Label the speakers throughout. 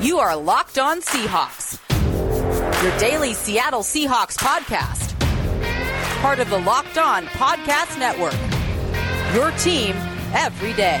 Speaker 1: You are Locked On Seahawks, your daily Seattle Seahawks podcast. Part of the Locked On Podcast Network. Your team every day.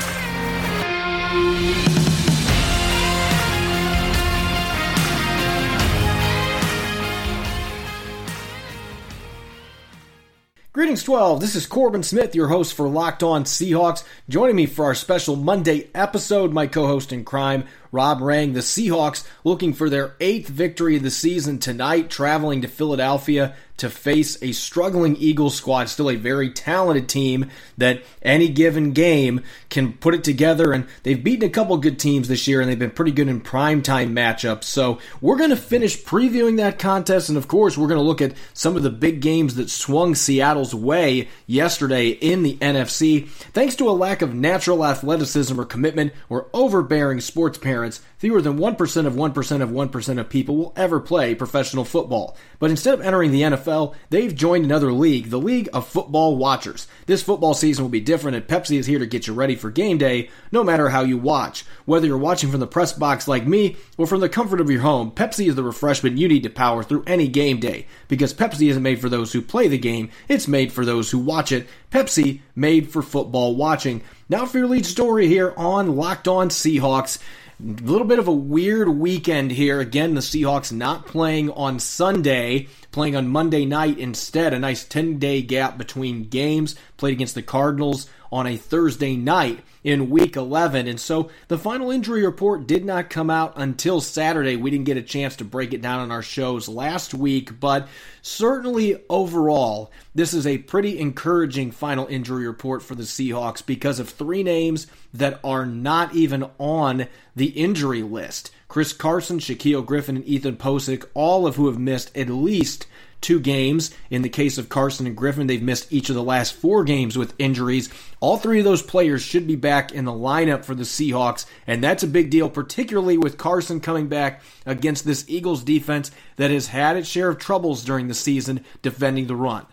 Speaker 2: Greetings, 12. This is Corbin Smith, your host for Locked On Seahawks. Joining me for our special Monday episode, my co host in crime, Rob Rang. The Seahawks looking for their eighth victory of the season tonight, traveling to Philadelphia to face a struggling Eagles squad, still a very talented team that any given game can put it together. And they've beaten a couple good teams this year, and they've been pretty good in primetime matchups. So we're going to finish previewing that contest, and of course, we're going to look at some of the big games that swung Seattle's way yesterday in the NFC. Thanks to a lack of natural athleticism or commitment or overbearing sports parents, fewer than 1% of 1% of 1% of people will ever play professional football. But instead of entering the NFL, they've joined another league, the League of Football Watchers. This football season will be different, and Pepsi is here to get you ready for game day, no matter how you watch. Whether you're watching from the press box like me or from the comfort of your home, Pepsi is the refreshment you need to power through any game day. Because Pepsi isn't made for those who play the game, it's made for those who watch it. Pepsi, made for football watching. Now for your lead story here on Locked On Seahawks. A little bit of a weird weekend here. Again, the Seahawks not playing on Sunday, playing on Monday night instead. A nice 10 day gap between games. Played against the Cardinals on a Thursday night in week 11. And so the final injury report did not come out until Saturday. We didn't get a chance to break it down on our shows last week, but certainly overall, this is a pretty encouraging final injury report for the Seahawks because of three names that are not even on the injury list. Chris Carson, Shaquill Griffin, and Ethan Pocic, all of who have missed at least two games. In the case of Carson and Griffin, they've missed each of the last four games with injuries. All three of those players should be back in the lineup for the Seahawks, and that's a big deal, particularly with Carson coming back against this Eagles defense that has had its share of troubles during the season defending the run.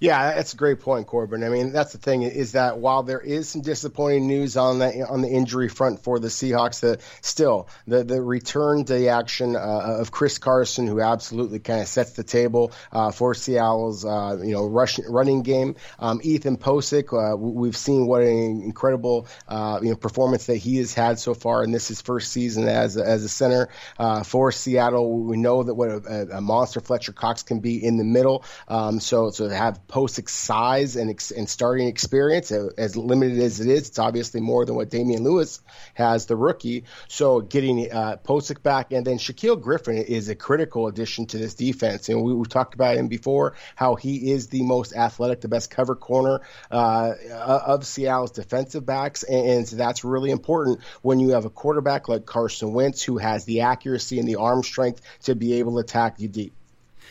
Speaker 3: Yeah, that's a great point, Corbin. I mean, that's the thing is that while there is some disappointing news on the on the injury front for the Seahawks, the still the the return to the action uh, of Chris Carson, who absolutely kind of sets the table uh, for Seattle's uh, you know rush, running game. Um, Ethan Pocic, uh, we've seen what an incredible uh, you know performance that he has had so far in this his first season as a, as a center uh, for Seattle. We know that what a, a, monster Fletcher Cox can be in the middle. Um, so to have Pocic size and, and starting experience, as limited as it is, it's obviously more than what Damien Lewis has, the rookie. So getting uh, Pocic back and then Shaquill Griffin is a critical addition to this defense. And we, we talked about him before, how he is the most athletic, the best cover corner uh, of Seattle's defensive backs. And, and so that's really important when you have a quarterback like Carson Wentz who has the accuracy and the arm strength to be able to attack you deep.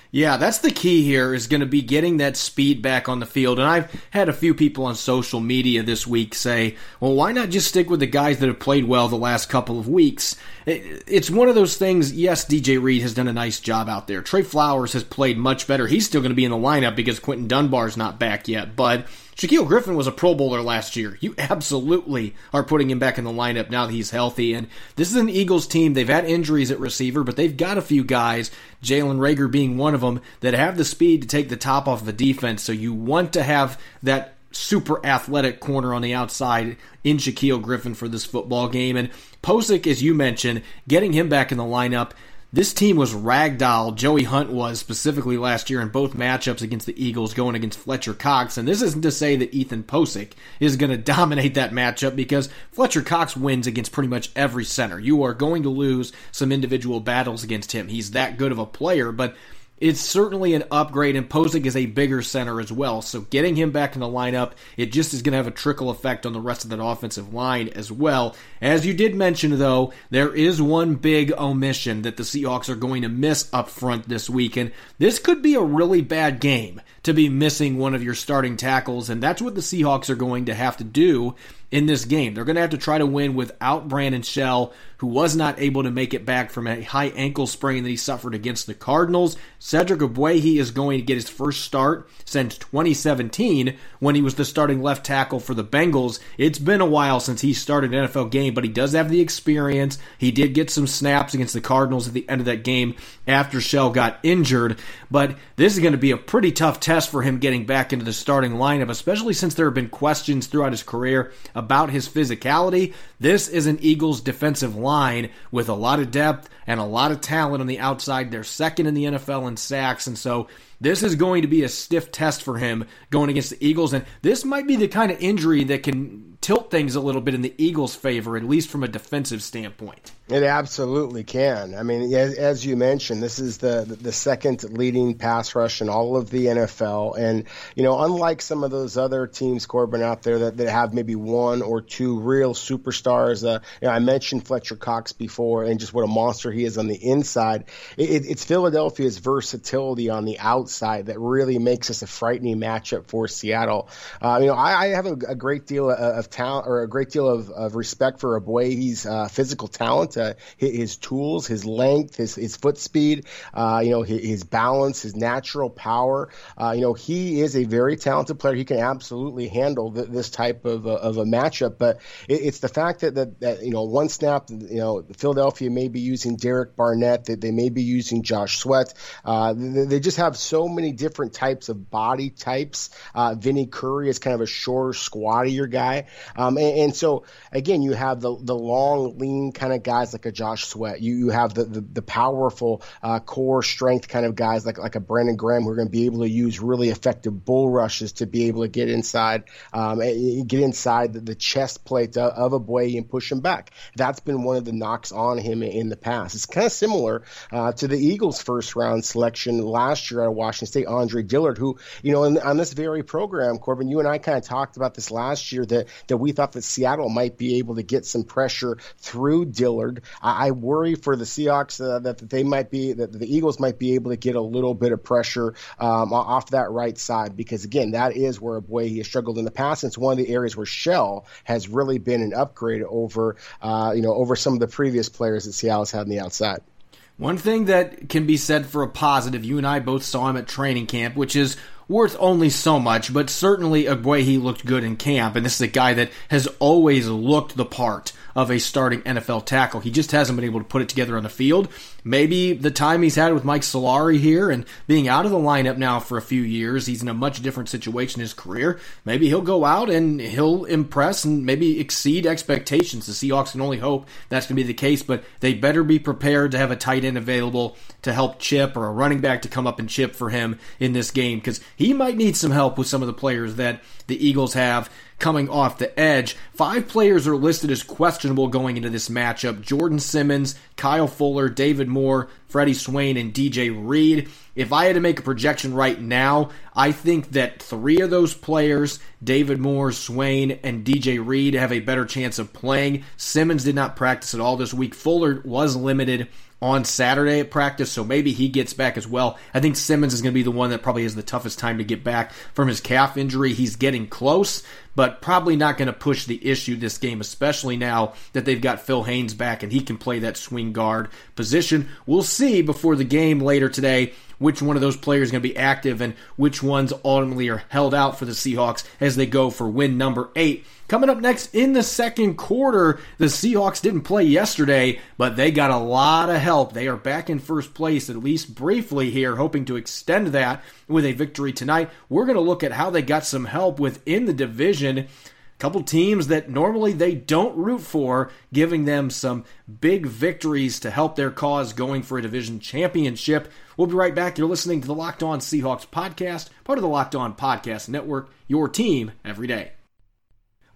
Speaker 2: Yeah, that's the key here is going to be getting that speed back on the field. And I've had a few people on social media this week say, well, why not just stick with the guys that have played well the last couple of weeks? It's one of those things. Yes, DJ Reed has done a nice job out there. Tre Flowers has played much better. He's still going to be in the lineup because Quinton Dunbar's not back yet. But Shaquill Griffin was a Pro Bowler last year. You absolutely are putting him back in the lineup now that he's healthy. And this is an Eagles team. They've had injuries at receiver, but they've got a few guys, Jalen Reagor being one of them, that have the speed to take the top off the defense. So you want to have that super athletic corner on the outside in Shaquill Griffin for this football game. And Pocic, as you mentioned, getting him back in the lineup this team was ragdoll. Joey Hunt was specifically last year in both matchups against the Eagles, going against Fletcher Cox. And this isn't to say that Ethan Pocic is going to dominate that matchup because Fletcher Cox wins against pretty much every center. You are going to lose some individual battles against him. He's that good of a player, but it's certainly an upgrade, and Pocic is a bigger center as well. So getting him back in the lineup, it just is going to have a trickle effect on the rest of that offensive line as well. As you did mention, though, there is one big omission that the Seahawks are going to miss up front this week, and this could be a really bad game to be missing one of your starting tackles, and that's what the Seahawks are going to have to do in this game. They're going to have to try to win without Brandon Shell, who was not able to make it back from a high ankle sprain that he suffered against the Cardinals. Cedric Ogbuehi is going to get his first start since 2017 when he was the starting left tackle for the Bengals. It's been a while since he started an NFL game, but he does have the experience. He did get some snaps against the Cardinals at the end of that game after Shell got injured, but this is going to be a pretty tough test for him getting back into the starting lineup, especially since there have been questions throughout his career about his physicality. This is an Eagles defensive line with a lot of depth and a lot of talent on the outside. They're second in the NFL in sacks, and so this is going to be a stiff test for him going against the Eagles, and this might be the kind of injury that can tilt things a little bit in the Eagles' favor, at least from a defensive standpoint.
Speaker 3: It absolutely can. I mean, as, you mentioned, this is the the second leading pass rush in all of the NFL, and you know, unlike some of those other teams, Corbin, out there that, that have maybe one or two real superstars. Uh, you know, I mentioned Fletcher Cox before, and just what a monster he is on the inside. It, it's Philadelphia's versatility on the outside that really makes us a frightening matchup for Seattle. Uh, you know, I, I have a, a, great deal of, of, talent or a great deal of, of respect for Ogbuehi's uh, physical talent uh, his tools, his length, his, his foot speed, uh, you know, his, his, balance, his natural power. Uh, you know, he is a very talented player. He can absolutely handle th- this type of, uh, of a matchup. But it, it's the fact that, that, that, you know, one snap, you know, Philadelphia may be using Derek Barnett, that they may be using Josh Sweat. They, they, just have so many different types of body types. Uh, Vinny Curry is kind of a shorter, squattier guy. Um, and, and so, again, you have the, the long, lean kind of guys like a Josh Sweat. You you have the the, the powerful uh, core strength kind of guys like like a Brandon Graham who are going to be able to use really effective bull rushes to be able to get inside um, get inside the, the chest plate of, Ogbuehi and push him back. That's been one of the knocks on him in the past. It's kind of similar uh, to the Eagles' first round selection last year of Washington State, Andre Dillard, who you know in, on this very program, Corbin, you and I kind of talked about this last year that that we thought that Seattle might be able to get some pressure through Dillard I, I worry for the Seahawks uh, that, that they might be that the Eagles might be able to get a little bit of pressure um, off that right side because again that is where Ogbuehi he has struggled in the past. And it's one of the areas where Shell has really been an upgrade over uh, you know over some of the previous players that Seattle's had on the outside.
Speaker 2: One thing that can be said for a positive, you and I both saw him at training camp, which is worth only so much, but certainly Ogbuehi looked good in camp, and this is a guy that has always looked the part of a starting NFL tackle. He just hasn't been able to put it together on the field. Maybe the time he's had with Mike Solari here and being out of the lineup now for a few years, he's in a much different situation in his career. Maybe he'll go out and he'll impress and maybe exceed expectations. The Seahawks can only hope that's going to be the case, but they better be prepared to have a tight end available to help chip or a running back to come up and chip for him in this game because he might need some help with some of the players that the Eagles have coming off the edge. Five players are listed as questionable going into this matchup Jordan Simmons, Kyle Fuller, David Moore, Freddie Swain, and DJ Reed. If I had to make a projection right now, I think that three of those players, David Moore, Swain, and DJ Reed, have a better chance of playing. Simmons did not practice at all this week. Fuller was limited on Saturday at practice, so maybe he gets back as well. I think Simmons is going to be the one that probably has the toughest time to get back from his calf injury. He's getting close, but probably not going to push the issue this game, especially now that they've got Phil Haynes back and he can play that swing guard position. We'll see before the game later today which one of those players is going to be active and which ones ultimately are held out for the Seahawks as they go for win number eight. Coming up next in the second quarter, the Seahawks didn't play yesterday, but they got a lot of help. They are back in first place, at least briefly here, hoping to extend that with a victory tonight. We're going to look at how they got some help within the division A couple teams that normally they don't root for, giving them some big victories to help their cause going for a division championship. We'll be right back. You're listening to the Locked On Seahawks podcast, part of the Locked On Podcast Network, your team every day.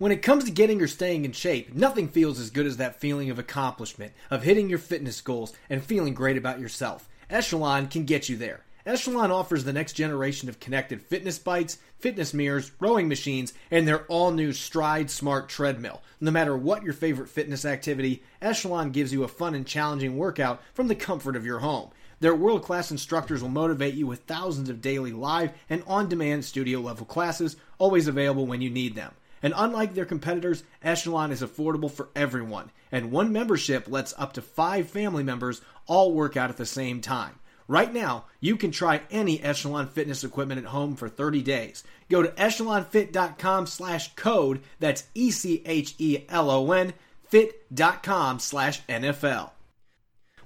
Speaker 2: When it comes to getting or staying in shape, nothing feels as good as that feeling of accomplishment, of hitting your fitness goals, and feeling great about yourself. Echelon can get you there. Echelon offers the next generation of connected fitness bikes, fitness mirrors, rowing machines, and their all new Stride Smart treadmill. No matter what your favorite fitness activity, Echelon gives you a fun and challenging workout from the comfort of your home. Their world class instructors will motivate you with thousands of daily live and on demand studio level classes, always available when you need them. And unlike their competitors, Echelon is affordable for everyone, and one membership lets up to five family members all work out at the same time. Right now, you can try any Echelon fitness equipment at home for 30 days. Go to echelonfit.com slash code, that's E-C-H-E-L-O-N, fit.com slash NFL.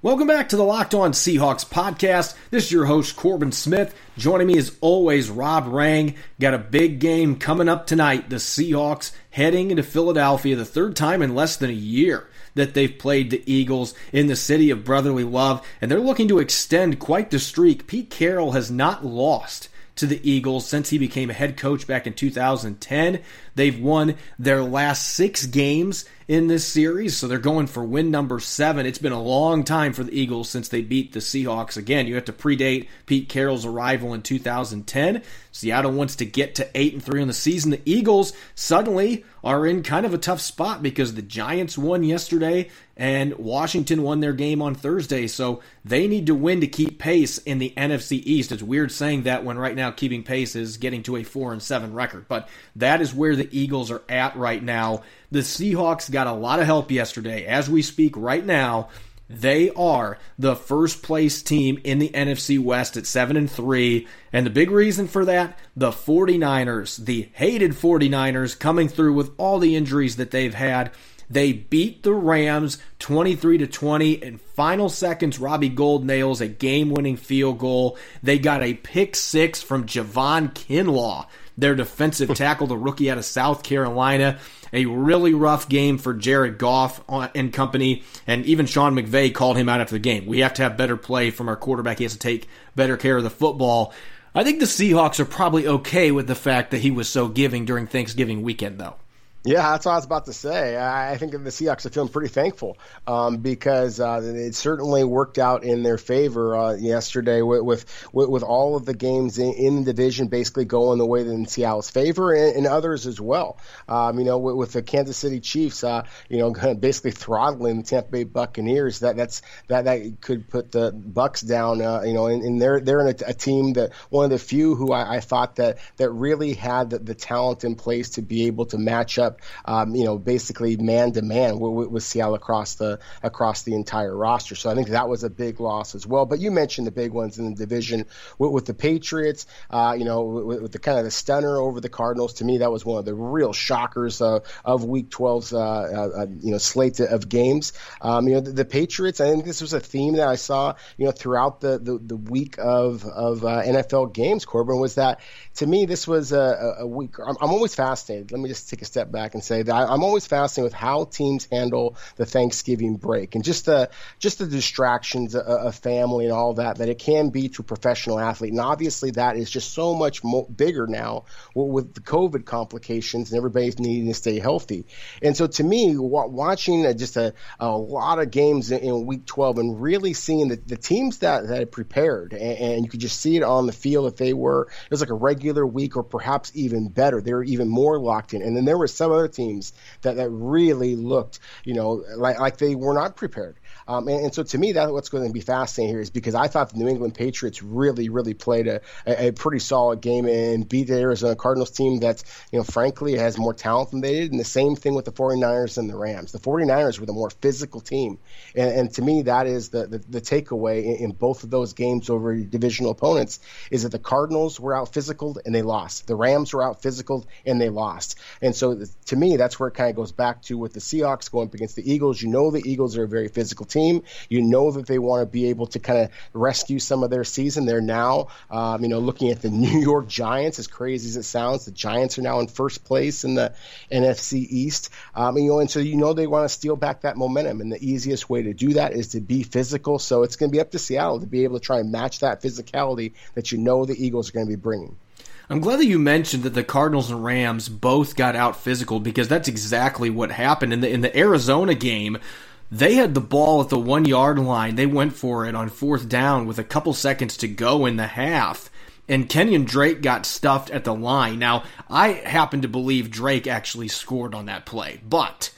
Speaker 2: Welcome back to the Locked On Seahawks podcast. This is your host, Corbin Smith. Joining me as always, Rob Rang. Got a big game coming up tonight. The Seahawks heading into Philadelphia the third time in less than a year that they've played the Eagles in the city of brotherly love, and they're looking to extend quite the streak. Pete Carroll has not lost to the Eagles since he became a head coach back in 2010. They've won their last six games in this series, so they're going for win number seven. It's been a long time for the Eagles since they beat the Seahawks. Again, you have to predate Pete Carroll's arrival in 2010. Seattle wants to get to eight and three on the season. The Eagles suddenly are in kind of a tough spot because the Giants won yesterday and Washington won their game on Thursday, so they need to win to keep pace in the NFC East. It's weird saying that when right now keeping pace is getting to a four and seven record, but that is where the Eagles are at right now. The Seahawks got a lot of help yesterday. As we speak right now, they are the first place team in the NFC West at 7 and 3. And the big reason for that, the 49ers, the hated 49ers coming through with all the injuries that they've had. They beat the Rams 23 to 20 in final seconds. Robbie Gould nails a game-winning field goal. They got a pick 6 from Javon Kinlaw their defensive tackle, the rookie out of South Carolina. A really rough game for Jared Goff uh, and company, and even Sean McVay called him out after the game. We have to have better play from our quarterback. He has to take better care of the football. I think the Seahawks are probably okay with the fact that he was so giving during Thanksgiving weekend, though.
Speaker 3: Yeah, that's what I was about to say. I think the Seahawks are feeling pretty thankful um, because uh, it certainly worked out in their favor uh, yesterday with, with, with all of the games in, in, the division basically going the way in Seattle's favor and, and others as well. Um, you know, with, with, the Kansas City Chiefs, uh, you know, basically throttling the Tampa Bay Buccaneers. That that's that that could put the Bucks down. Uh, you know, and, and, they're they're in a, a, team that one of the few who I, I thought that that really had the, the talent in place to be able to match up um, you know, basically man to man with Seattle across the across the entire roster. So I think that was a big loss as well. But you mentioned the big ones in the division with, with the Patriots. Uh, you know, with, with, the kind of the stunner over the Cardinals. To me, that was one of the real shockers uh, of Week 12's uh, uh, you know slate of games. Um, you know, the, the, Patriots. I think this was a theme that I saw you know throughout the the, the week of of uh, NFL games. Corbin was that to me this was a, a week. I'm, I'm always fascinated. Let me just take a step back and say that I'm always fascinated with how teams handle the Thanksgiving break and just the just the distractions of family and all that that it can be to a professional athlete. And obviously, that is just so much more, bigger now with the COVID complications and everybody's needing to stay healthy. And so, to me, watching just a, a lot of games in, Week 12 and really seeing the, the teams that that had prepared, and, and you could just see it on the field that they were it was like a regular week or perhaps even better. They were even more locked in. And then there were some other teams that, that really looked, you know, like, like they were not prepared. Um, and, and, so to me, that's what's going to be fascinating here is because I thought the New England Patriots really, really played a, a, a pretty solid game and beat the Arizona Cardinals team that's, you know, frankly has more talent than they did. And the same thing with the 49ers and the Rams. The 49ers were the more physical team. And, and to me, that is the, the, the takeaway in, in, both of those games over divisional opponents is that the Cardinals were out physical and they lost. The Rams were out physical and they lost. And so to me, that's where it kind of goes back to with the Seahawks going up against the Eagles. You know, the Eagles are a very physical team team. You know that they want to be able to kind of rescue some of their season. They're now, um, you know, looking at the New York Giants, as crazy as it sounds, the Giants are now in first place in the NFC East. Um, you know, and so you know they want to steal back that momentum, and the easiest way to do that is to be physical. So it's going to be up to Seattle to be able to try and match that physicality that you know the Eagles are going to be bringing.
Speaker 2: I'm glad that you mentioned that the Cardinals and Rams both got out physical because that's exactly what happened in the in the Arizona game. They had the ball at the one yard line. They went for it on fourth down with a couple seconds to go in the half. And Kenyon Drake got stuffed at the line. Now, I happen to believe Drake actually scored on that play, but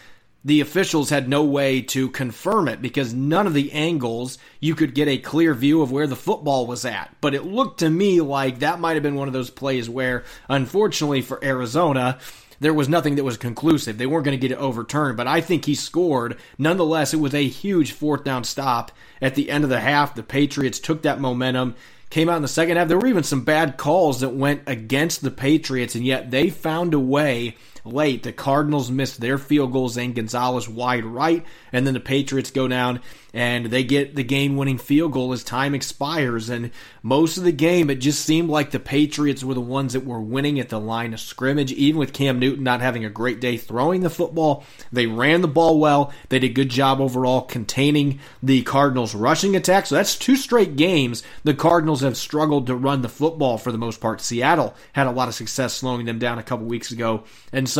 Speaker 2: the officials had no way to confirm it because none of the angles you could get a clear view of where the football was at. But it looked to me like that might have been one of those plays where, unfortunately for Arizona, there was nothing that was conclusive. They weren't going to get it overturned, but I think he scored. Nonetheless, it was a huge fourth down stop at the end of the half. The Patriots took that momentum, came out in the second half. There were even some bad calls that went against the Patriots, and yet they found a way late. The Cardinals missed their field goals and Gonzalez wide right, and then the Patriots go down and they get the game winning field goal as time expires. And most of the game, it just seemed like the Patriots were the ones that were winning at the line of scrimmage, even with Cam Newton not having a great day throwing the football. They ran the ball well. They did a good job overall containing the Cardinals' rushing attack. So that's two straight games. The Cardinals have struggled to run the football for the most part. Seattle had a lot of success slowing them down a couple weeks ago. And so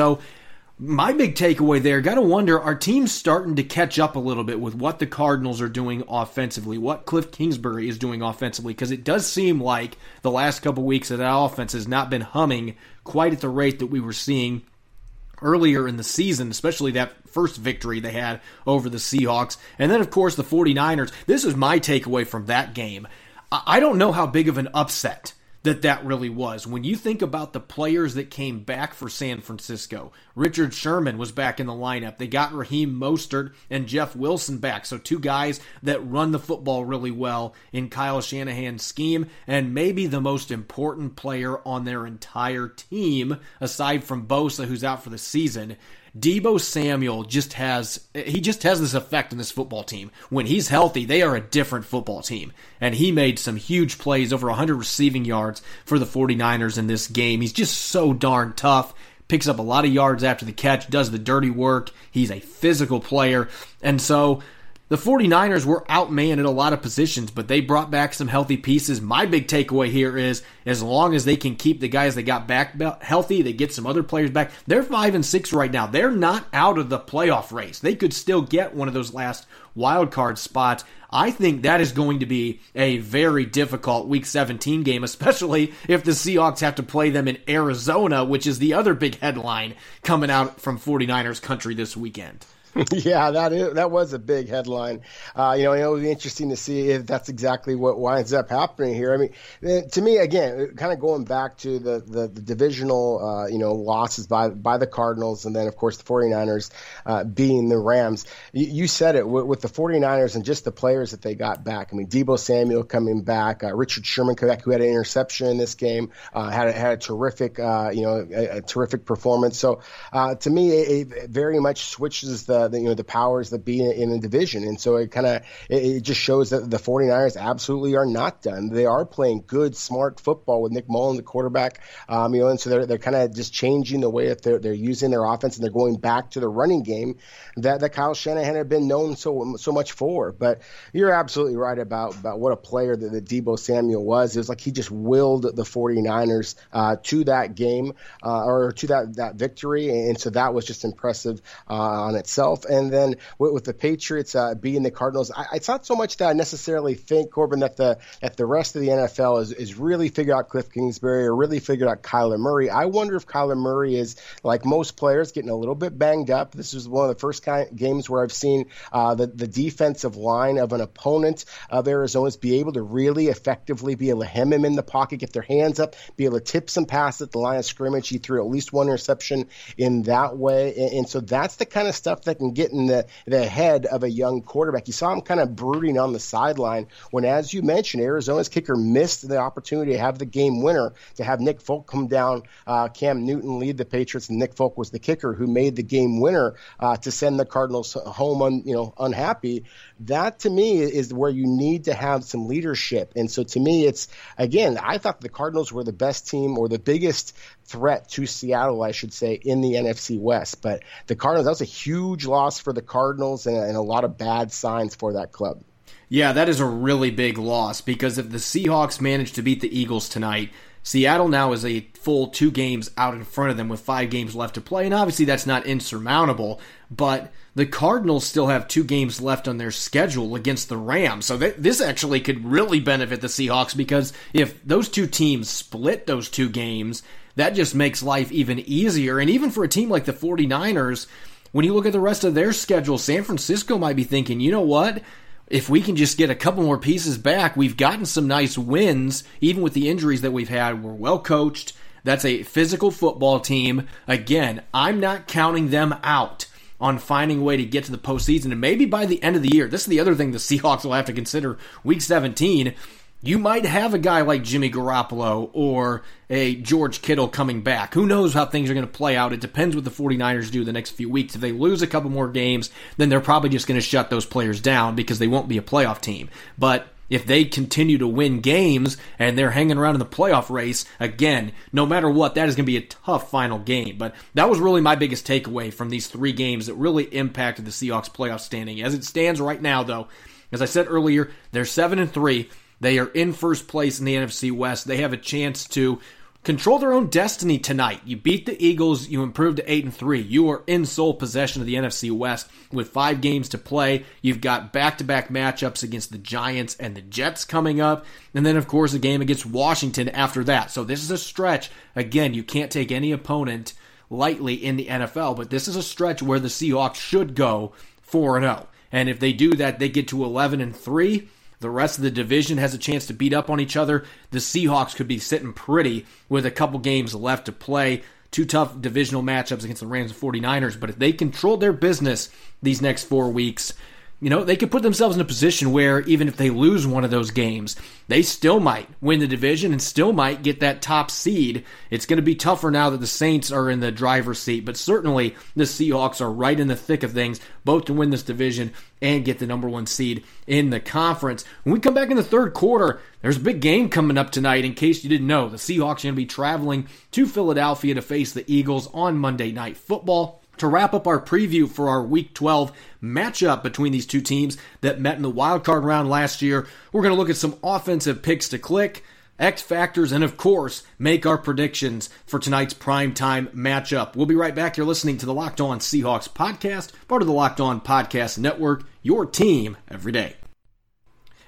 Speaker 2: my big takeaway there, got to wonder, are teams starting to catch up a little bit with what the Cardinals are doing offensively, what Cliff Kingsbury is doing offensively? Because it does seem like the last couple weeks of that offense has not been humming quite at the rate that we were seeing earlier in the season, especially that first victory they had over the Seahawks. And then, of course, the 49ers. This is my takeaway from that game. I don't know how big of an upset that that really was. When you think about the players that came back for San Francisco, Richard Sherman was back in the lineup. They got Raheem Mostert and Jeff Wilson back. So two guys that run the football really well in Kyle Shanahan's scheme and maybe the most important player on their entire team aside from Bosa who's out for the season. Deebo Samuel just has he just has this effect on this football team. When he's healthy, they are a different football team. And he made some huge plays, over 100 receiving yards for the 49ers in this game. He's just so darn tough. Picks up a lot of yards after the catch, does the dirty work. He's a physical player. And so the 49ers were outmanned at a lot of positions, but they brought back some healthy pieces. My big takeaway here is as long as they can keep the guys they got back healthy, they get some other players back. They're 5 and 6 right now. They're not out of the playoff race. They could still get one of those last wild card spots. I think that is going to be a very difficult week 17 game, especially if the Seahawks have to play them in Arizona, which is the other big headline coming out from 49ers country this weekend.
Speaker 3: yeah, that is that was a big headline. Uh, you know, it will be interesting to see if that's exactly what winds up happening here. I mean, eh, to me, again, kind of going back to the the, the divisional, uh, you know, losses by by the Cardinals, and then of course the 49ers uh, being the Rams. You, you said it with, with, the 49ers and just the players that they got back. I mean, Deebo Samuel coming back, uh, Richard Sherman coming back, who had an interception in this game, uh, had a, had a terrific, uh, you know, a, a, terrific performance. So to me, it, it very much switches the the, you know the powers that be in, in a division. And so it kind of it, it, just shows that the 49ers absolutely are not done. They are playing good, smart football with Nick Mullen, the quarterback. Um, you know, and so they're they're kind of just changing the way that they're they're using their offense and they're going back to the running game that that Kyle Shanahan had been known so so much for. But you're absolutely right about about what a player that, that Deebo Samuel was. It was like he just willed the 49ers uh, to that game uh, or to that that victory, and so that was just impressive uh, on itself itself. And then with, with the Patriots uh, being the Cardinals, I, it's not so much that I necessarily think Corbin that the that the rest of the NFL is, is really figured out Cliff Kingsbury or really figured out Kyler Murray. I wonder if Kyler Murray is like most players getting a little bit banged up. This is one of the first kind, games where I've seen uh, the the defensive line of an opponent of Arizona's be able to really effectively be able to hem him in the pocket, get their hands up, be able to tip some passes at the line of scrimmage. He threw at least one interception in that way, and, and so that's the kind of stuff that can can get in the, the head of a young quarterback. You saw him kind of brooding on the sideline when, as you mentioned, Arizona's kicker missed the opportunity to have the game winner, to have Nick Folk come down, uh, Cam Newton lead the Patriots, and Nick Folk was the kicker who made the game winner uh, to send the Cardinals home, un, you know, unhappy. That to me is where you need to have some leadership. And so to me, it's again, I thought the Cardinals were the best team or the biggest threat to Seattle, I should say, in the NFC West. But the Cardinals, that was a huge loss for the Cardinals and, and a lot of bad signs for that club.
Speaker 2: Yeah, that is a really big loss because if the Seahawks manage to beat the Eagles tonight, Seattle now is a full two games out in front of them with five games left to play. And obviously, that's not insurmountable, but the Cardinals still have two games left on their schedule against the Rams. So th- this actually could really benefit the Seahawks because if those two teams split those two games, that just makes life even easier. And even for a team like the 49ers, when you look at the rest of their schedule, San Francisco might be thinking, you know what? If we can just get a couple more pieces back, we've gotten some nice wins, even with the injuries that we've had. We're well coached. That's a physical football team. Again, I'm not counting them out on finding a way to get to the postseason. And maybe by the end of the year, this is the other thing the Seahawks will have to consider week 17 you might have a guy like Jimmy Garoppolo or a George Kittle coming back. Who knows how things are going to play out? It depends what the 49ers do the next few weeks. If they lose a couple more games, then they're probably just going to shut those players down because they won't be a playoff team. But if they continue to win games and they're hanging around in the playoff race, again, no matter what, that is going to be a tough final game. But that was really my biggest takeaway from these three games that really impacted the Seahawks playoff standing. As it stands right now, though, as I said earlier, they're 7 and 3. They are in first place in the NFC West. They have a chance to control their own destiny tonight. You beat the Eagles, you improve to 8 and 3. You are in sole possession of the NFC West with 5 games to play. You've got back-to-back matchups against the Giants and the Jets coming up, and then of course a game against Washington after that. So this is a stretch. Again, you can't take any opponent lightly in the NFL, but this is a stretch where the Seahawks should go 4 and 0. And if they do that, they get to 11 and 3 the rest of the division has a chance to beat up on each other. The Seahawks could be sitting pretty with a couple games left to play. Two tough divisional matchups against the Rams and 49ers, but if they control their business these next four weeks, you know, they could put themselves in a position where even if they lose one of those games, they still might win the division and still might get that top seed. It's going to be tougher now that the Saints are in the driver's seat, but certainly the Seahawks are right in the thick of things, both to win this division and get the number one seed in the conference. When we come back in the third quarter, there's a big game coming up tonight. In case you didn't know, the Seahawks are going to be traveling to Philadelphia to face the Eagles on Monday Night Football to wrap up our preview for our Week 12 matchup between these two teams that met in the wild card round last year, we're going to look at some offensive picks to click, X factors, and of course, make our predictions for tonight's primetime matchup. We'll be right back. You're listening to the Locked On Seahawks podcast, part of the Locked On Podcast Network, your team every day.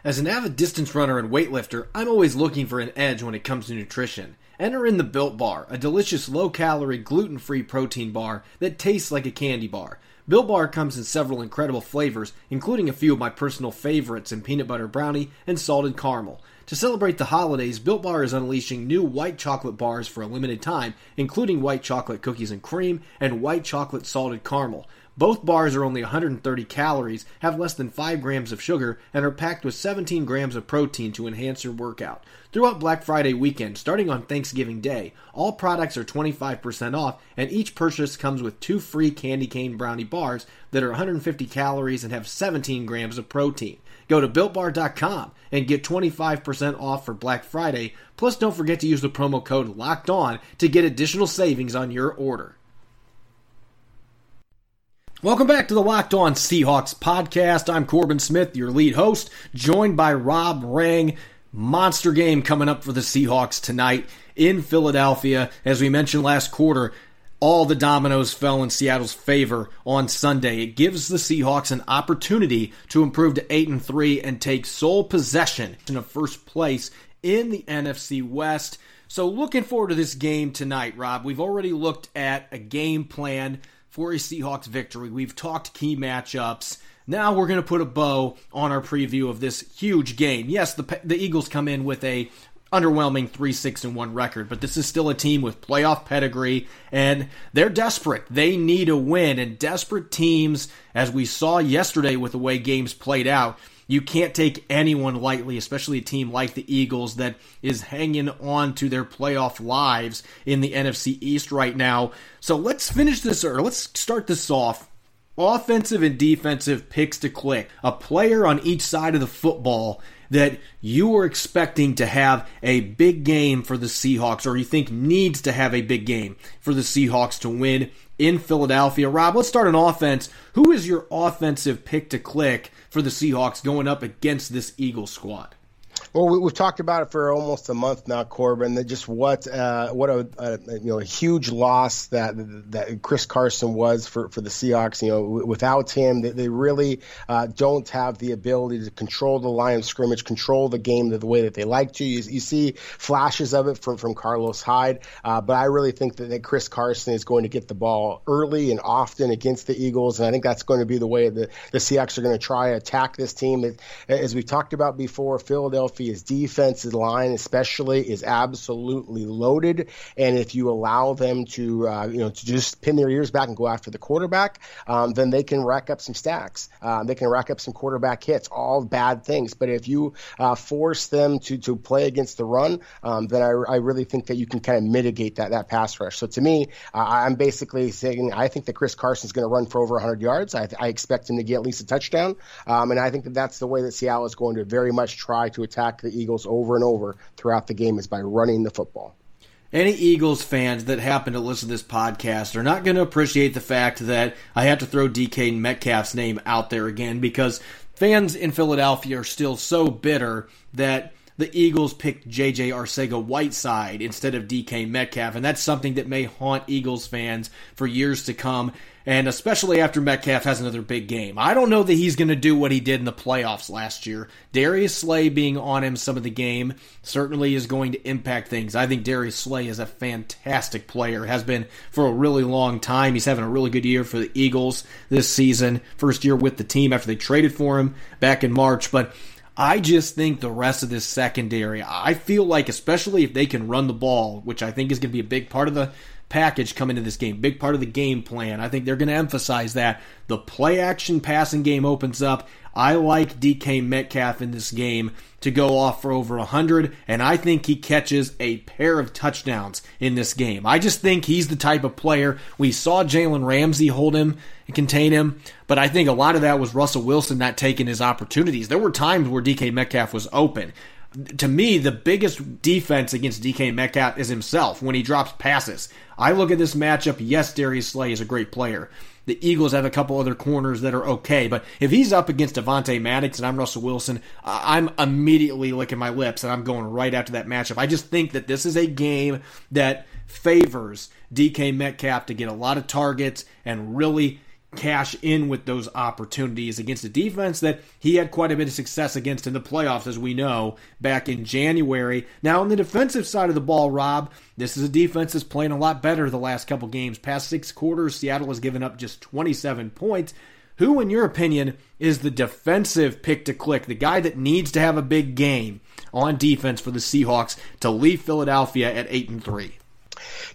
Speaker 2: As an avid distance runner and weightlifter, I'm always looking for an edge when it comes to nutrition. Enter in the Built Bar, a delicious low calorie, gluten free protein bar that tastes like a candy bar. Built Bar comes in several incredible flavors, including a few of my personal favorites in peanut butter brownie and salted caramel. To celebrate the holidays, Built Bar is unleashing new white chocolate bars for a limited time, including white chocolate cookies and cream and white chocolate salted caramel. Both bars are only 130 calories, have less than 5 grams of sugar, and are packed with 17 grams of protein to enhance your workout. Throughout Black Friday weekend, starting on Thanksgiving Day, all products are 25% off, and each purchase comes with two free candy cane brownie bars that are 150 calories and have 17 grams of protein. Go to builtbar.com and get 25% off for Black Friday. Plus, don't forget to use the promo code LOCKED ON to get additional savings on your order. Welcome back to the Locked On Seahawks podcast. I'm Corbin Smith, your lead host, joined by Rob Rang. Monster game coming up for the Seahawks tonight in Philadelphia. As we mentioned last quarter, all the dominoes fell in Seattle's favor on Sunday. It gives the Seahawks an opportunity to improve to 8 and 3 and take sole possession of first place in the NFC West. So looking forward to this game tonight, Rob. We've already looked at a game plan for a Seahawks victory. We've talked key matchups. Now we're going to put a bow on our preview of this huge game. Yes, the the Eagles come in with a underwhelming 3-6 and 1 record, but this is still a team with playoff pedigree and they're desperate. They need a win and desperate teams as we saw yesterday with the way games played out you can't take anyone lightly, especially a team like the Eagles that is hanging on to their playoff lives in the NFC East right now. So let's finish this, or let's start this off. Offensive and defensive picks to click. A player on each side of the football that you are expecting to have a big game for the Seahawks, or you think needs to have a big game for the Seahawks to win in Philadelphia. Rob, let's start an offense. Who is your offensive pick to click for the Seahawks going up against this Eagles squad?
Speaker 3: Well, we, have talked about it for almost a month now, Corbin. That just what uh, what a, a, you know a huge loss that that Chris Carson was for, for the Seahawks. You know, without him, they, they really uh, don't have the ability to control the line of scrimmage, control the game the, way that they like to. You, you, see flashes of it from from Carlos Hyde, uh, but I really think that, that Chris Carson is going to get the ball early and often against the Eagles, and I think that's going to be the way the the Seahawks are going to try to attack this team. As we talked about before, Philadelphia Philadelphia's defensive line, especially, is absolutely loaded. And if you allow them to, uh, you know, to just pin their ears back and go after the quarterback, um, then they can rack up some stacks. Uh, they can rack up some quarterback hits, all bad things. But if you uh, force them to to play against the run, um, then I, I really think that you can kind of mitigate that that pass rush. So to me, uh, I'm basically saying I think that Chris Carson's going to run for over 100 yards. I, I, expect him to get at least a touchdown, um, and I think that that's the way that Seattle is going to very much try to attack the Eagles over and over throughout the game is by running the football.
Speaker 2: Any Eagles fans that happen to listen to this podcast are not going to appreciate the fact that I have to throw DK Metcalf's name out there again because fans in Philadelphia are still so bitter that the Eagles picked JJ Arcega Whiteside instead of DK Metcalf, and that's something that may haunt Eagles fans for years to come and especially after Metcalf has another big game. I don't know that he's going to do what he did in the playoffs last year. Darius Slay being on him some of the game certainly is going to impact things. I think Darius Slay is a fantastic player, has been for a really long time. He's having a really good year for the Eagles this season, first year with the team after they traded for him back in March, but I just think the rest of this secondary, I feel like, especially if they can run the ball, which I think is going to be a big part of the package coming into this game, big part of the game plan. I think they're going to emphasize that. The play action passing game opens up. I like DK Metcalf in this game to go off for over 100, and I think he catches a pair of touchdowns in this game. I just think he's the type of player. We saw Jalen Ramsey hold him and contain him, but I think a lot of that was Russell Wilson not taking his opportunities. There were times where DK Metcalf was open to me, the biggest defense against DK Metcalf is himself when he drops passes. I look at this matchup. Yes, Darius Slay is a great player. The Eagles have a couple other corners that are okay, but if he's up against Avonte Maddox and I'm Russell Wilson, I'm immediately licking my lips and I'm going right after that matchup. I just think that this is a game that favors DK Metcalf to get a lot of targets and really cash in with those opportunities against a defense that he had quite a bit of success against in the playoffs, as we know, back in January. Now, on the defensive side of the ball, Rob, this is a defense that's playing a lot better the last couple games. Past six quarters, Seattle has given up just 27 points. Who, in your opinion, is the defensive pick to click, the guy that needs to have a big game on defense for the Seahawks to leave Philadelphia at 8 and 3?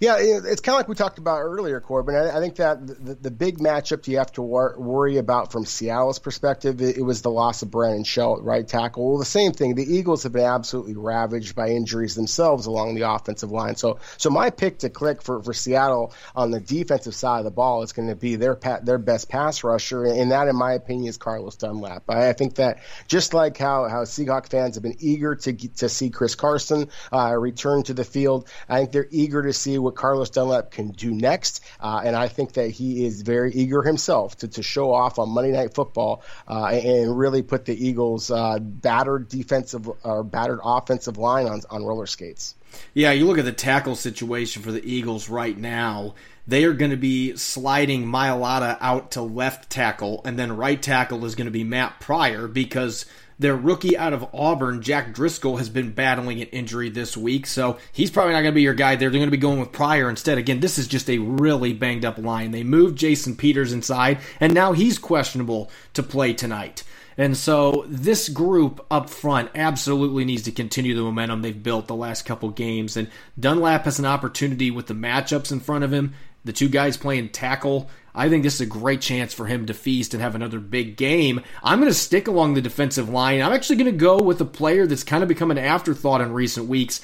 Speaker 3: Yeah, it's kind of like we talked about earlier, Corbin. I, think that the, big matchup you have to wor- worry about from Seattle's perspective, it, was the loss of Brandon Shell at right tackle. Well, the same thing. The Eagles have been absolutely ravaged by injuries themselves along the offensive line. So, so my pick to click for, for Seattle on the defensive side of the ball is going to be their their best pass rusher, and that, in my opinion, is Carlos Dunlap. I, I think that just like how how Seahawk fans have been eager to to see Chris Carson uh, return to the field, I think they're eager to see what Carlos Dunlap can do next. Uh, and I think that he is very eager himself to, to show off on Monday Night Football uh, and really put the Eagles' uh, battered defensive or battered offensive line on, on roller skates.
Speaker 2: Yeah, you look at the tackle situation for the Eagles right now. They are going to be sliding Mailata out to left tackle, and then right tackle is going to be Matt Pryor because their rookie out of Auburn, Jack Driscoll, has been battling an injury this week, so he's probably not going to be your guy. There. They're going to be going with Pryor instead. Again, this is just a really banged up line. They moved Jason Peters inside, and now he's questionable to play tonight. And so this group up front absolutely needs to continue the momentum they've built the last couple games. And Dunlap has an opportunity with the matchups in front of him. The two guys playing tackle I think this is a great chance for him to feast and have another big game. I'm going to stick along the defensive line. I'm actually going to go with a player that's kind of become an afterthought in recent weeks.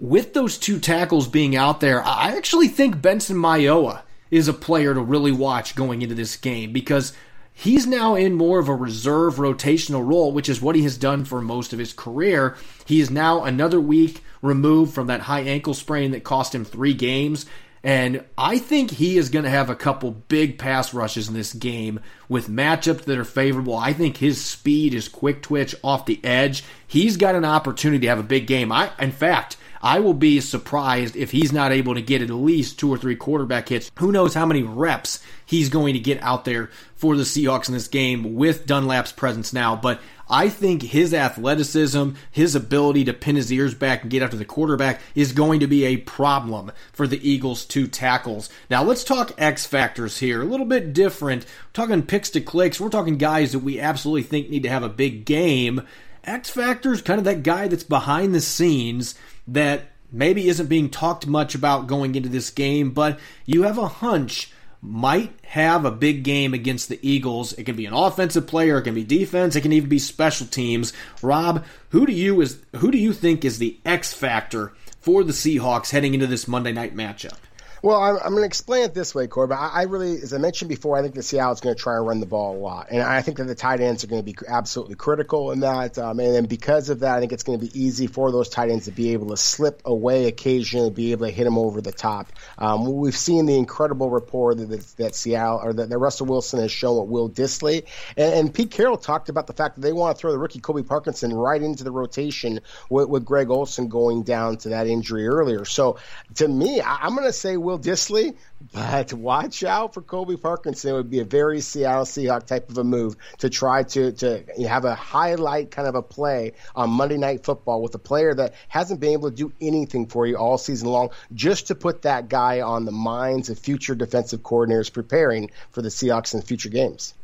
Speaker 2: With those two tackles being out there, I actually think Benson Mayowa is a player to really watch going into this game because he's now in more of a reserve rotational role, which is what he has done for most of his career. He is now another week removed from that high ankle sprain that cost him three games. And I think he is going to have a couple big pass rushes in this game with matchups that are favorable. I think his speed is quick twitch off the edge. He's got an opportunity to have a big game. I, in fact, I will be surprised if he's not able to get at least two or three quarterback hits. Who knows how many reps he's going to get out there for the Seahawks in this game with Dunlap's presence now. But I think his athleticism, his ability to pin his ears back and get after the quarterback is going to be a problem for the Eagles' two tackles. Now let's talk X factors here. A little bit different. We're talking picks to clicks. We're talking guys that we absolutely think need to have a big game. X factors, kind of that guy that's behind the scenes that maybe isn't being talked much about going into this game, but you have a hunch might have a big game against the Eagles. It can be an offensive player, it can be defense, it can even be special teams. Rob, who do you is who do you think is the X factor for the Seahawks heading into this Monday night matchup?
Speaker 3: Well, I'm, I'm going to explain it this way, Corey. I, I, really, as I mentioned before, I think the Seattle is going to try and run the ball a lot, and I think that the tight ends are going to be absolutely critical in that. Um, and, and because of that, I think it's going to be easy for those tight ends to be able to slip away occasionally, be able to hit them over the top. Um, we've seen the incredible rapport that, that, that Seattle or that, that, Russell Wilson has shown with Will Dissly, and, and, Pete Carroll talked about the fact that they want to throw the rookie Colby Parkinson right into the rotation with, with Greg Olsen going down to that injury earlier. So to me, I, I'm going to say Will Dissly, but watch out for Colby Parkinson. It would be a very Seattle Seahawk type of a move to try to to have a highlight kind of a play on Monday Night Football with a player that hasn't been able to do anything for you all season long, just to put that guy on the minds of future defensive coordinators preparing for the Seahawks in future games.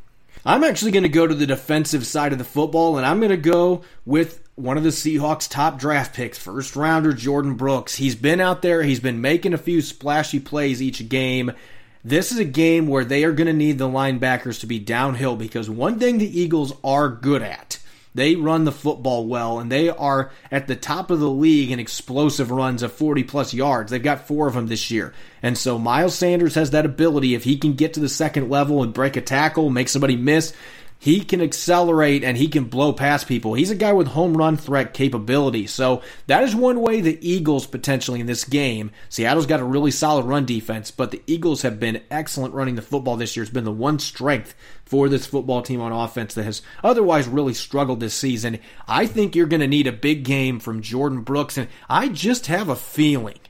Speaker 2: I'm actually going to go to the defensive side of the football, and I'm going to go with one of the Seahawks' top draft picks, first rounder Jordyn Brooks. He's been out there, he's been making a few splashy plays each game. This is a game where they are going to need the linebackers to be downhill because one thing the Eagles are good at they run the football well, and they are at the top of the league in explosive runs of 40 plus yards. They've got four of them this year. And so Miles Sanders has that ability. If he can get to the second level and break a tackle, make somebody miss, he can accelerate and he can blow past people. He's a guy with home run threat capability. So that is one way the Eagles potentially in this game. Seattle's got a really solid run defense, but the Eagles have been excellent running the football this year. It's been the one strength for this football team on offense that has otherwise really struggled this season. I think you're going to need a big game from Jordyn Brooks, and I just have a feeling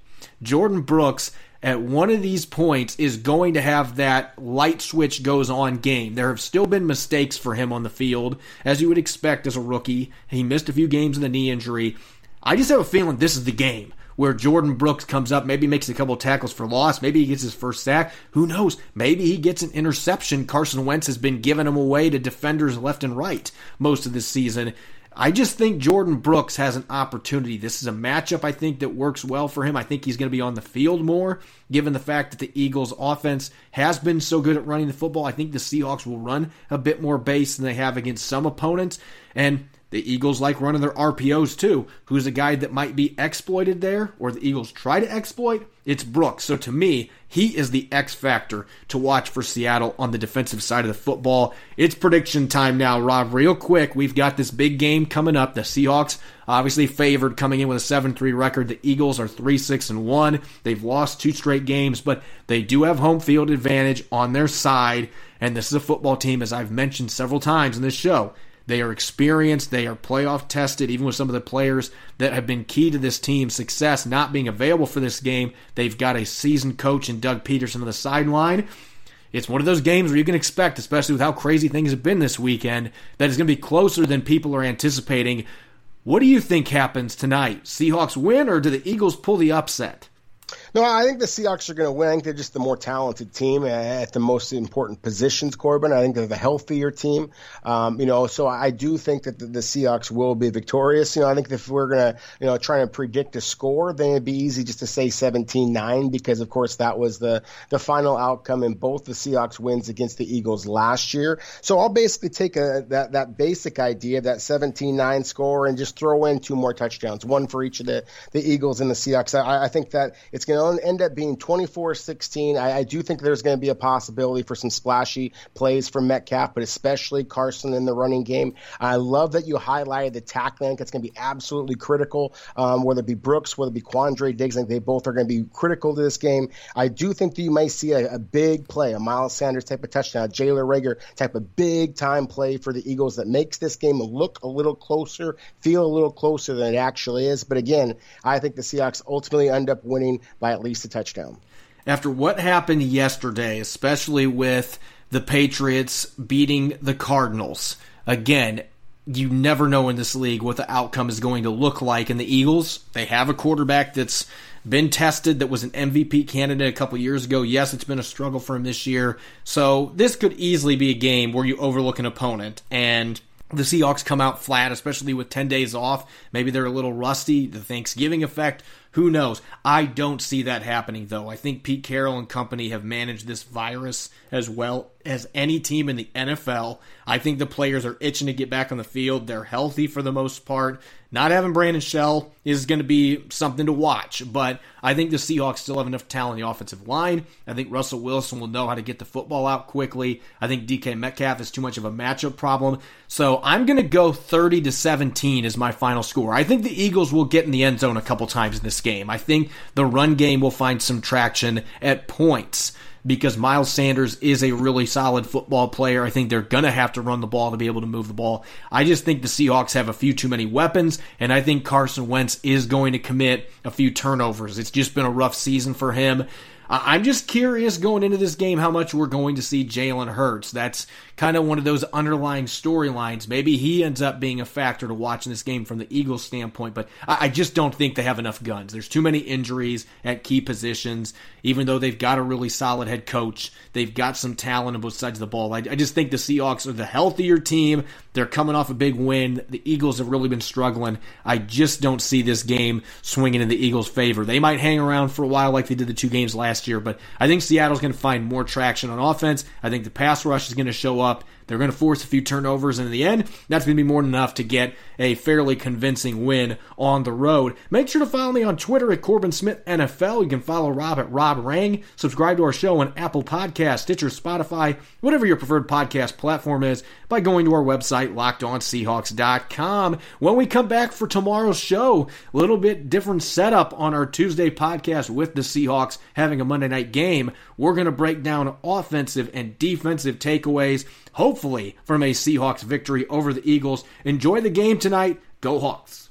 Speaker 2: Jordyn Brooks at one of these points is going to have that light switch goes on game. There have still been mistakes for him on the field, as you would expect as a rookie. He missed a few games in the knee injury. I just have a feeling this is the game where Jordyn Brooks comes up, maybe makes a couple tackles for loss, maybe he gets his first sack. Who knows? Maybe he gets an interception. Carson Wentz has been giving him away to defenders left and right most of this season. I just think Jordyn Brooks has an opportunity. This is a matchup I think that works well for him. I think he's going to be on the field more, given the fact that the Eagles' offense has been so good at running the football. I think the Seahawks will run a bit more base than they have against some opponents. And the Eagles like running their RPOs too. Who's a guy that might be exploited there, or the Eagles try to exploit? It's Brooks. So to me, he is the X factor to watch for Seattle on the defensive side of the football. It's prediction time now, Rob. Real quick, we've got this big game coming up. The Seahawks obviously favored coming in with a 7-3 record. The Eagles are 3-6 and 1. They've lost two straight games, but they do have home field advantage on their side. And this is a football team, as I've mentioned several times in this show they are experienced. They are playoff tested, even with some of the players that have been key to this team's success not being available for this game. They've got a seasoned coach in Doug Pederson on the sideline. It's one of those games where you can expect, especially with how crazy things have been this weekend, that it's going to be closer than people are anticipating. What do you think happens tonight? Seahawks win, or do the Eagles pull the upset?
Speaker 3: No, I think the Seahawks are going to win. I think they're just the more talented team at the most important positions, Corbin. I think they're the healthier team. Um, you know, so I do think that the, the, Seahawks will be victorious. You know, I think if we're going to, you know, try and predict a score, then it'd be easy just to say 17-9 because, of course, that was the, the final outcome in both the Seahawks wins against the Eagles last year. So I'll basically take a, that, that basic idea, of that 17-9 score, and just throw in two more touchdowns, one for each of the, the Eagles and the Seahawks. I, I think that it's going to to end up being 24 16. I, I do think there's going to be a possibility for some splashy plays from Metcalf, but especially Carson in the running game. I love that you highlighted the tackling. It's going to be absolutely critical, um, whether it be Brooks, whether it be Quandre Diggs. I think they both are going to be critical to this game. I do think that you might see a, a big play, a Miles Sanders type of touchdown, a Jalen Reagor type of big time play for the Eagles that makes this game look a little closer, feel a little closer than it actually is. But again, I think the Seahawks ultimately end up winning by at least a touchdown.
Speaker 2: After what happened yesterday, especially with the Patriots beating the Cardinals, again, you never know in this league what the outcome is going to look like. And the Eagles, they have a quarterback that's been tested, that was an MVP candidate a couple years ago. Yes, it's been a struggle for him this year. So this could easily be a game where you overlook an opponent and the Seahawks come out flat, especially with 10 days off. Maybe they're a little rusty. The Thanksgiving effect, who knows? I don't see that happening, though. I think Pete Carroll and company have managed this virus as well as any team in the NFL. I think the players are itching to get back on the field. They're healthy for the most part. Not having Brandon Shell is going to be something to watch, but I think the Seahawks still have enough talent in the offensive line. I think Russell Wilson will know how to get the football out quickly. I think DK Metcalf is too much of a matchup problem. So I'm going to go 30 to 17 as my final score. I think the Eagles will get in the end zone a couple times in this game. I think the run game will find some traction at points because Miles Sanders is a really solid football player. I think they're going to have to run the ball to be able to move the ball. I just think the Seahawks have a few too many weapons, and I think Carson Wentz is going to commit a few turnovers. It's just been a rough season for him. I'm just curious going into this game how much we're going to see Jalen Hurts. That's kind of one of those underlying storylines. Maybe he ends up being a factor to watching this game from the Eagles' standpoint, but I just don't think they have enough guns. There's too many injuries at key positions. Even though they've got a really solid head coach, they've got some talent on both sides of the ball. I, I just think the Seahawks are the healthier team. They're coming off a big win. The Eagles have really been struggling. I just don't see this game swinging in the Eagles' favor. They might hang around for a while like they did the two games last year, but I think Seattle's going to find more traction on offense. I think the pass rush is going to show up. They're going to force a few turnovers, and in the end, that's going to be more than enough to get a fairly convincing win on the road. Make sure to follow me on Twitter at Corbin Smith NFL. You can follow Rob at Rob Rang. Subscribe to our show on Apple Podcast, Stitcher, Spotify, whatever your preferred podcast platform is, by going to our website, lockedonseahawks.com. When we come back for tomorrow's show, a little bit different setup on our Tuesday podcast with the Seahawks having a Monday night game. We're going to break down offensive and defensive takeaways hopefully from a Seahawks victory over the Eagles. Enjoy the game tonight. Go Hawks.